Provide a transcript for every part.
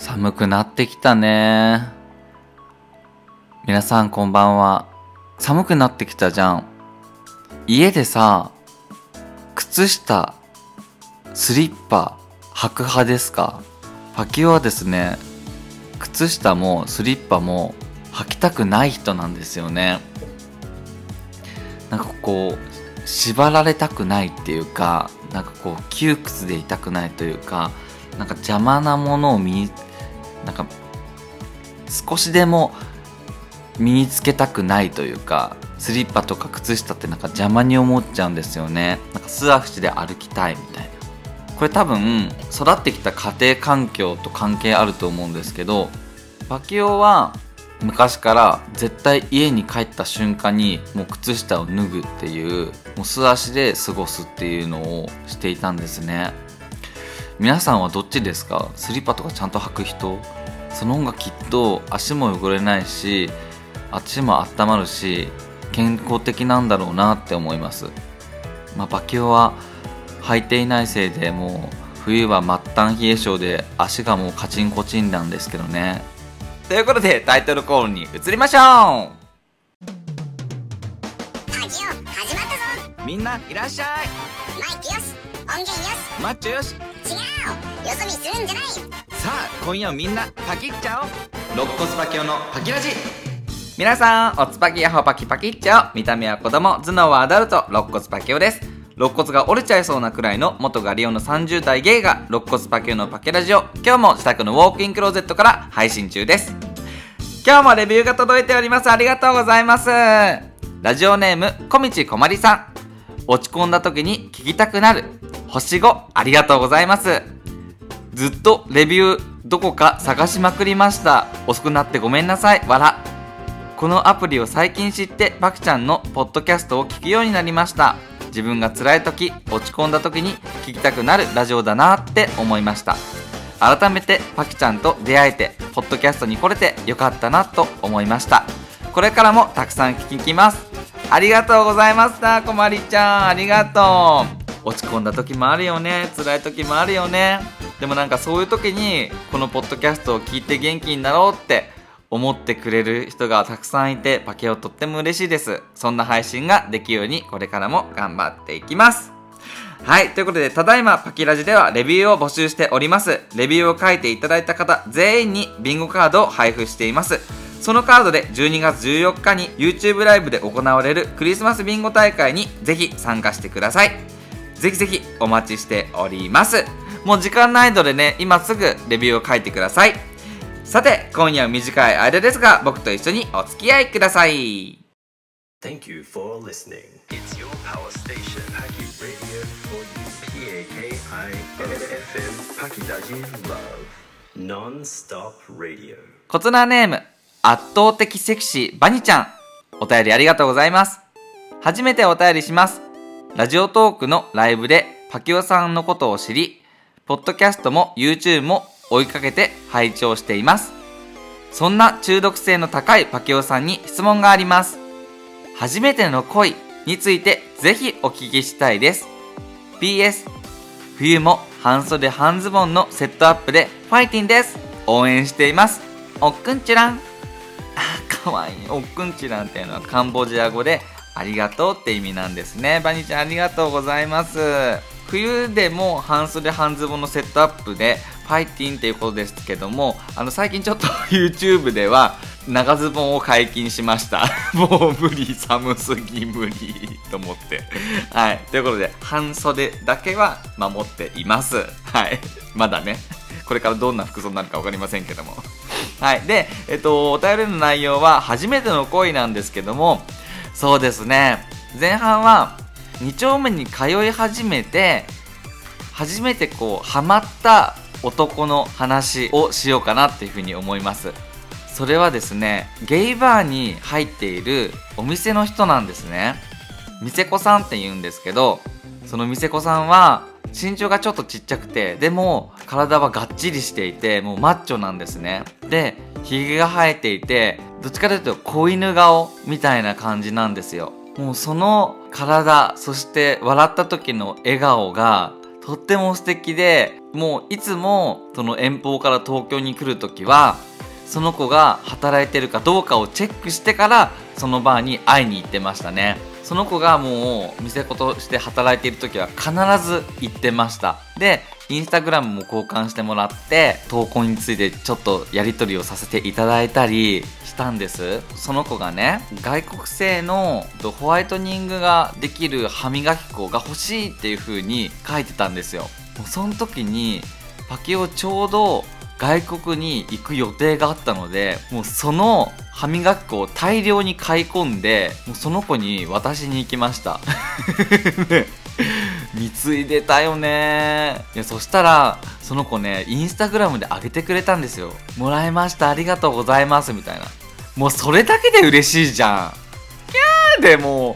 寒くなってきたね。皆さんこんばんは。寒くなってきたじゃん。家でさ、靴下、スリッパ、履く派ですか？パキオはですね、靴下もスリッパも履きたくない人なんですよね。なんかこう、縛られたくないっていうか、なんかこう、窮屈でいたくないというか、なんか邪魔なものを身に、なんか、少しでも身につけたくないというか、スリッパとか靴下ってなんか邪魔に思っちゃうんですよね。なんか素足で歩きたいみたいな。これ多分、育ってきた家庭環境と関係あると思うんですけど、パキオは昔から絶対家に帰った瞬間にもう靴下を脱ぐっていうもう素足で過ごすっていうのをしていたんですね皆さんはどっちですか？スリッパとかちゃんと履く人？その方がきっと足も汚れないし足も温まるし健康的なんだろうなって思います。まあバキオは履いていないせいでもう冬は末端冷え性で足がもうカチンコチンなんですけどね。ということでタイトルコールに移りましょう。ラジオ始まったぞ。みんないらっしゃい。マイクよし音源よしマッチョよ。し違うよ。そ見するんじゃないさあ今夜はみんなパキっちゃおう肋骨パキオのパキラジ皆さんおつぱきやほパキパキっちゃおう見た目は子供頭脳はアダルト肋骨パキオです。肋骨が折れちゃいそうなくらいの元ガリオンの30代ゲイが肋骨パキオのパケラジ。オ今日も自宅のウォークインクローゼットから配信中です。今日もレビューが届いております。ありがとうございます。ラジオネーム小道こまりさん落ち込んだ時に聞きたくなる。星5ありがとうございます。ずっとレビューどこか探しまくりました。遅くなってごめんなさい。わらこのアプリを最近知ってパクちゃんのポッドキャストを聞くようになりました。自分が辛い時落ち込んだ時に聞きたくなるラジオだなって思いました。改めてパキちゃんと出会えてポッドキャストに来れてよかったなと思いました。これからもたくさん聞きます。ありがとうございましたこまりちゃんありがとう落ち込んだ時もあるよね辛い時もあるよねでもなんかそういう時にこのポッドキャストを聞いて元気になろうって思ってくれる人がたくさんいてパケオとっても嬉しいですそんな配信ができるようにこれからも頑張っていきますはい。ということで、ただいまパキラジではレビューを募集しております。レビューを書いていただいた方全員にビンゴカードを配布しています。そのカードで12月14日に YouTube ライブで行われるクリスマスビンゴ大会にぜひ参加してください。ぜひぜひお待ちしております。もう時間ないのでね、今すぐレビューを書いてください。さて、今夜は短い間ですが、僕と一緒にお付き合いください。Thank you for listening. It's your power station, Paki Radio for you. P-A-K-I-N-F-M, Pakidaji Love. Non-stop radio. コツナーネーム、圧倒的セクシーバニちゃん。お便りありがとうございます。初めてお便りします。ラジオトークのライブでパキオさんのことを知り、ポッドキャストも YouTube も追いかけて拝聴しています。そんな中毒性の高いパキオさんに質問があります。初めての恋についてぜひお聞きしたいです。PS 冬も半袖半ズボンのセットアップでファイティンです応援していますおっくんちゅらんかわい。いおっくんちらんていうのはカンボジア語でありがとうって意味なんですね。バニーちゃんありがとうございます。冬でも半袖半ズボンのセットアップでファイティンっていうことですけどもあの最近ちょっと YouTube では長ズボンを解禁しました。もう無理寒すぎ無理と思って。はい。ということで半袖だけは守っています。はい。まだね。これからどんな服装になるか分かりませんけども。はい。でえっとお便りの内容は初めての恋なんですけどもそうですね。前半は2丁目に通い始めて初めてこうハマった男の話をしようかなっていうふうに思います。それはですねゲイバーに入っているお店の人なんですね。店子さんって言うんですけどその店子さんは身長がちょっとちっちゃくてでも体はがっちりしていてもうマッチョなんですね。でひげが生えていてどっちかというと子犬顔みたいな感じなんですよ。もうその体そして笑った時の笑顔がとっても素敵でもういつもその遠方から東京に来る時はその子が働いてるかどうかをチェックしてからそのバーに会いに行ってましたね。その子がもう店子として働いている時は必ず行ってました。でインスタグラムも交換してもらって投稿についてちょっとやり取りをさせていただいたりしたんです。その子がね外国製のホワイトニングができる歯磨き粉が欲しいっていう風に書いてたんですよ。その時にパキオちょうど外国に行く予定があったのでもうその歯磨き粉を大量に買い込んでもうその子に渡しに行きました。貢いでたよね。いやそしたらその子ねインスタグラムで上げてくれたんですよ。もらいました。ありがとうございます。みたいな。もうそれだけで嬉しいじゃん。キャーでも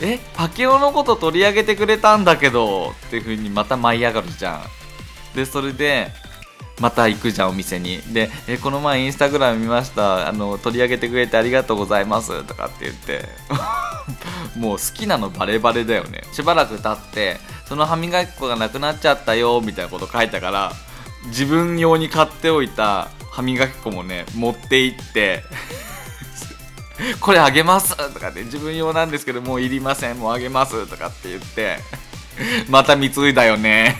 えパケオのこと取り上げてくれたんだけど。っていう風にまた舞い上がるじゃん。でそれでまた行くじゃんお店に。でえこの前インスタグラム見ました。あの取り上げてくれてありがとうございます。とかって言って。もう好きなのバレバレだよね。しばらく経ってその歯磨き粉がなくなっちゃったよみたいなこと書いたから自分用に買っておいた歯磨き粉もね持って行ってこれあげます。とかって自分用なんですけどもういりませんもうあげます。とかって言ってまた貢いだよね。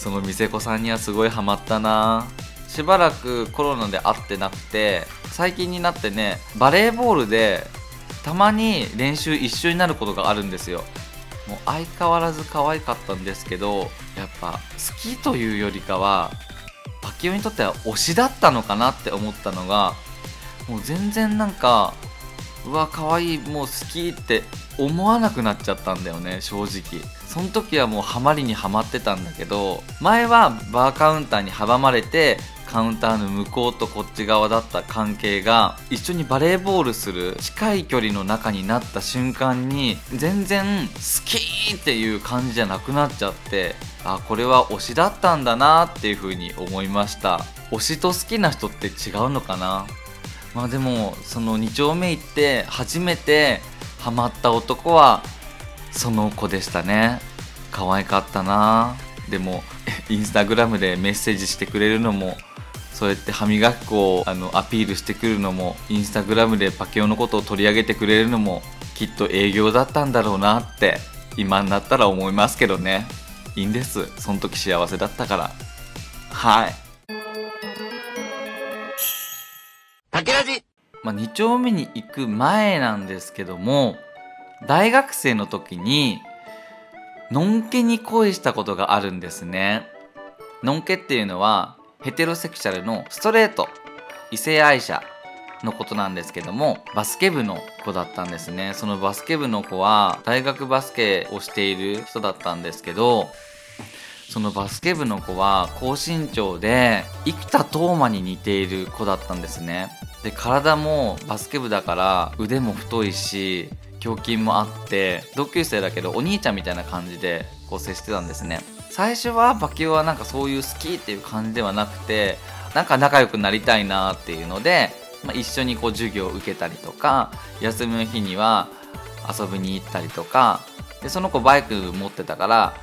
その店子さんにはすごいハマったな。しばらくコロナで会ってなくて最近になってねバレーボールでたまに練習一緒になることがあるんですよ。もう相変わらず可愛かったんですけどやっぱ好きというよりかはパキオにとっては推しだったのかなって思ったのがもう全然なんかうわ可愛いもう好きって思わなくなっちゃったんだよね正直。その時はもうハマりにはまってたんだけど前はバーカウンターに阻まれてカウンターの向こうとこっち側だった関係が一緒にバレーボールする近い距離の中になった瞬間に全然好きっていう感じじゃなくなっちゃってあこれは推しだったんだなっていう風に思いました。推しと好きな人って違うのかな？まあでもその2丁目行って初めてハマった男はその子でしたね。可愛かったな。でも インスタグラムでメッセージしてくれるのもそうやって歯磨き粉をあのアピールしてくるのもインスタグラムでパケオのことを取り上げてくれるのもきっと営業だったんだろうなって今になったら思いますけどね。いいんです。その時幸せだったから。はい。竹ラジ。まあ、2丁目に行く前なんですけども大学生の時にのんけに恋したことがあるんですね。のんけっていうのはヘテロセクシャルのストレート異性愛者のことなんですけどもバスケ部の子だったんですね。そのバスケ部の子は大学バスケをしている人だったんですけどそのバスケ部の子は高身長で生田斗真に似ている子だったんですね。で体もバスケ部だから腕も太いし胸筋もあって同級生だけどお兄ちゃんみたいな感じでこう接してたんですね。最初はバキオはなんかそういう好きっていう感じではなくてなんか仲良くなりたいなっていうので、まあ、一緒にこう授業を受けたりとか休みの日には遊びに行ったりとかでその子バイク持ってたから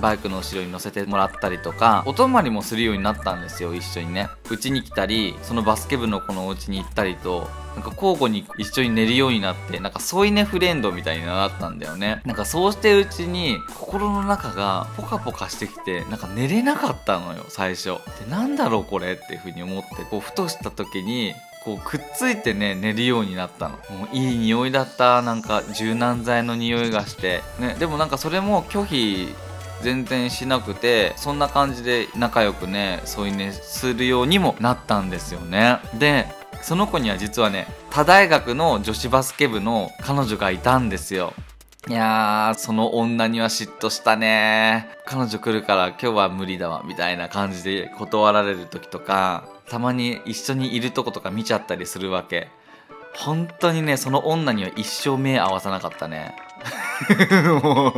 バイクの後ろに乗せてもらったりとかお泊まりもするようになったんですよ一緒にね。うちに来たりそのバスケ部の子のお家に行ったりとなんか交互に一緒に寝るようになってなんか添い寝フレンドみたいになったんだよね。なんかそうしてるうちに心の中がポカポカしてきてなんか寝れなかったのよ最初。でなんだろうこれっていう風に思ってこうふとした時にこうくっついてね寝るようになったの。もういい匂いだったなんか柔軟剤の匂いがしてね。でもなんかそれも拒否全然しなくてそんな感じで仲良くね添い寝するようにもなったんですよね。でその子には実はね他大学の女子バスケ部の彼女がいたんですよ。いやーその女には嫉妬したね。彼女来るから今日は無理だわみたいな感じで断られる時とかたまに一緒にいるとことか見ちゃったりするわけ。本当にねその女には一生目合わさなかったね。も う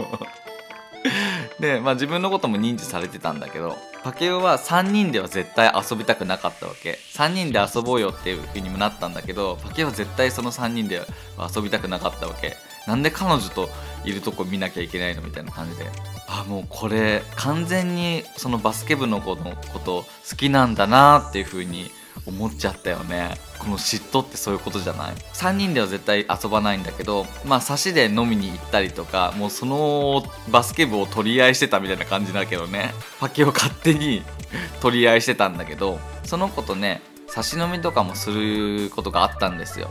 で、まあ、自分のことも認知されてたんだけどパケオは3人では絶対遊びたくなかったわけ。3人で遊ぼうよっていう風にもなったんだけどパケオは絶対その3人では遊びたくなかったわけ。なんで彼女といるとこ見なきゃいけないのみたいな感じで。ああもうこれ完全にそのバスケ部の子のこと好きなんだなっていう風に思っちゃったよね。この嫉妬ってそういうことじゃない。3人では絶対遊ばないんだけどまあ差しで飲みに行ったりとかもうそのバスケ部を取り合いしてたみたいな感じだけどね。パケを勝手に 取り合いしてたんだけどその子とね差し飲みとかもすることがあったんですよ。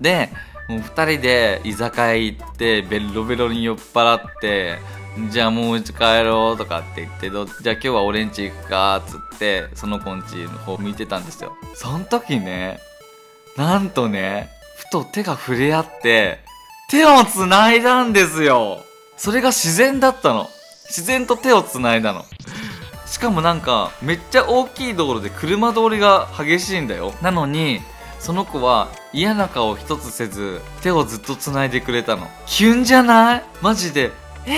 でもう2人で居酒屋行ってベロベロに酔っ払ってじゃあもう家帰ろうとかって言ってどじゃあ今日は俺ん家行くかっつってその子ん家の方向いてたんですよ。その時ねなんとねふと手が触れ合って手を繋いだんですよ。それが自然だったの。自然と手を繋いだの。しかもなんかめっちゃ大きい道路で車通りが激しいんだよ。なのにその子は嫌な顔一つせず手をずっと繋いでくれたの。キュンじゃない？マジで。え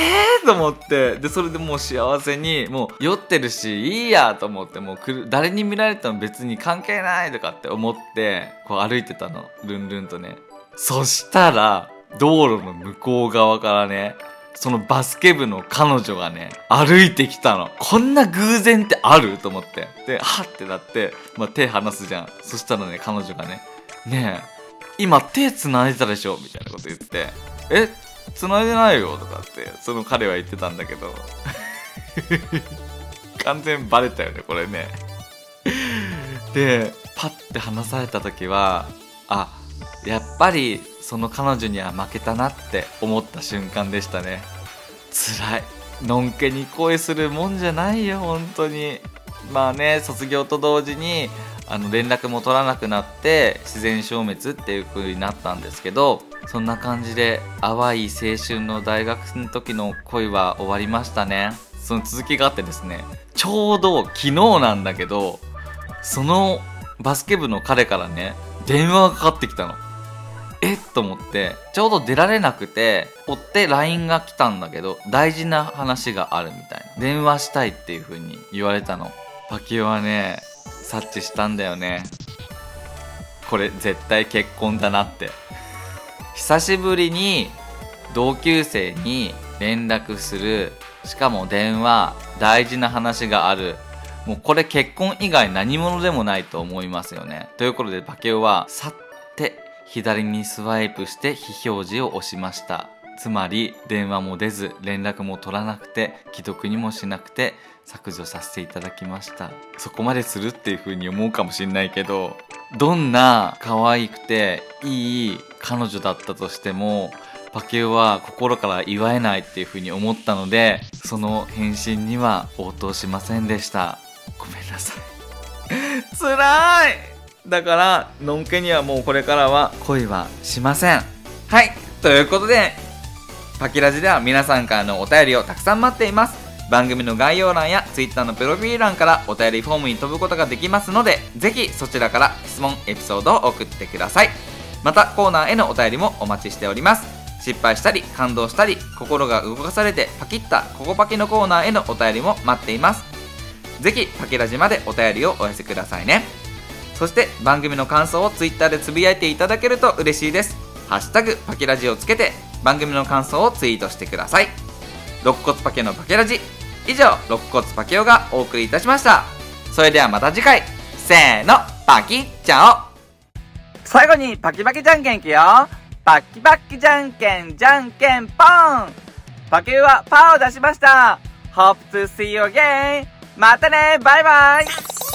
ーと思って。でそれでもう幸せにもう酔ってるしいいやと思って。もう誰に見られても別に関係ないとかって思ってこう歩いてたの。ルンルンとね。そしたら道路の向こう側からねそのバスケ部の彼女がね、歩いてきたの。こんな偶然ってあると思って。で、はってなって、まあ、手離すじゃん。そしたらね、彼女がね、ねえ、今手繋いでたでしょ？みたいなこと言って、え、繋いでないよとかって、その彼は言ってたんだけど、完全バレたよね、これね。で、パッて離された時は、あ、やっぱりその彼女には負けたなって思った瞬間でしたね。辛い。のんけに恋するもんじゃないよ本当に。まあね卒業と同時にあの連絡も取らなくなって自然消滅っていう風になったんですけどそんな感じで淡い青春の大学の時の恋は終わりましたね。その続きがあってですねちょうど昨日なんだけどそのバスケ部の彼からね電話がかかってきたの。えっと思ってちょうど出られなくて追って LINE が来たんだけど大事な話があるみたいな。電話したいっていう風に言われたの。パキオはね察知したんだよね。これ絶対結婚だなって。久しぶりに同級生に連絡する。しかも電話大事な話がある。もうこれ結婚以外何者でもないと思いますよね。ということでパケオは去って左にスワイプして非表示を押しました。つまり電話も出ず連絡も取らなくて既読にもしなくて削除させていただきました。そこまでするっていう風に思うかもしんないけどどんな可愛くていい彼女だったとしてもパケオは心から祝えないっていう風に思ったのでその返信には応答しませんでした。ごめんなさい。辛い！だからのんけにはもうこれからは恋はしません。はい！ということでパキラジでは皆さんからのお便りをたくさん待っています。番組の概要欄や Twitter のプロフィール欄からお便りフォームに飛ぶことができますのでぜひそちらから質問エピソードを送ってください。またコーナーへのお便りもお待ちしております。失敗したり感動したり心が動かされてパキッたココパキのコーナーへのお便りも待っています。ぜひパキラジまでお便りをお寄せくださいね。そして番組の感想を Twitter でつぶやいていただけると嬉しいです。ハッシュタグパキラジをつけて番組の感想をツイートしてください。肋骨パケのパケラジ。以上肋骨パケオがお送りいたしました。それではまた次回。せーのパキッチャオ最後にパキパキじゃんけんいくよ。パキパキじゃんけんじゃんけんポン。パケオはパーを出しました。Hope to see you again またね。バイバイ。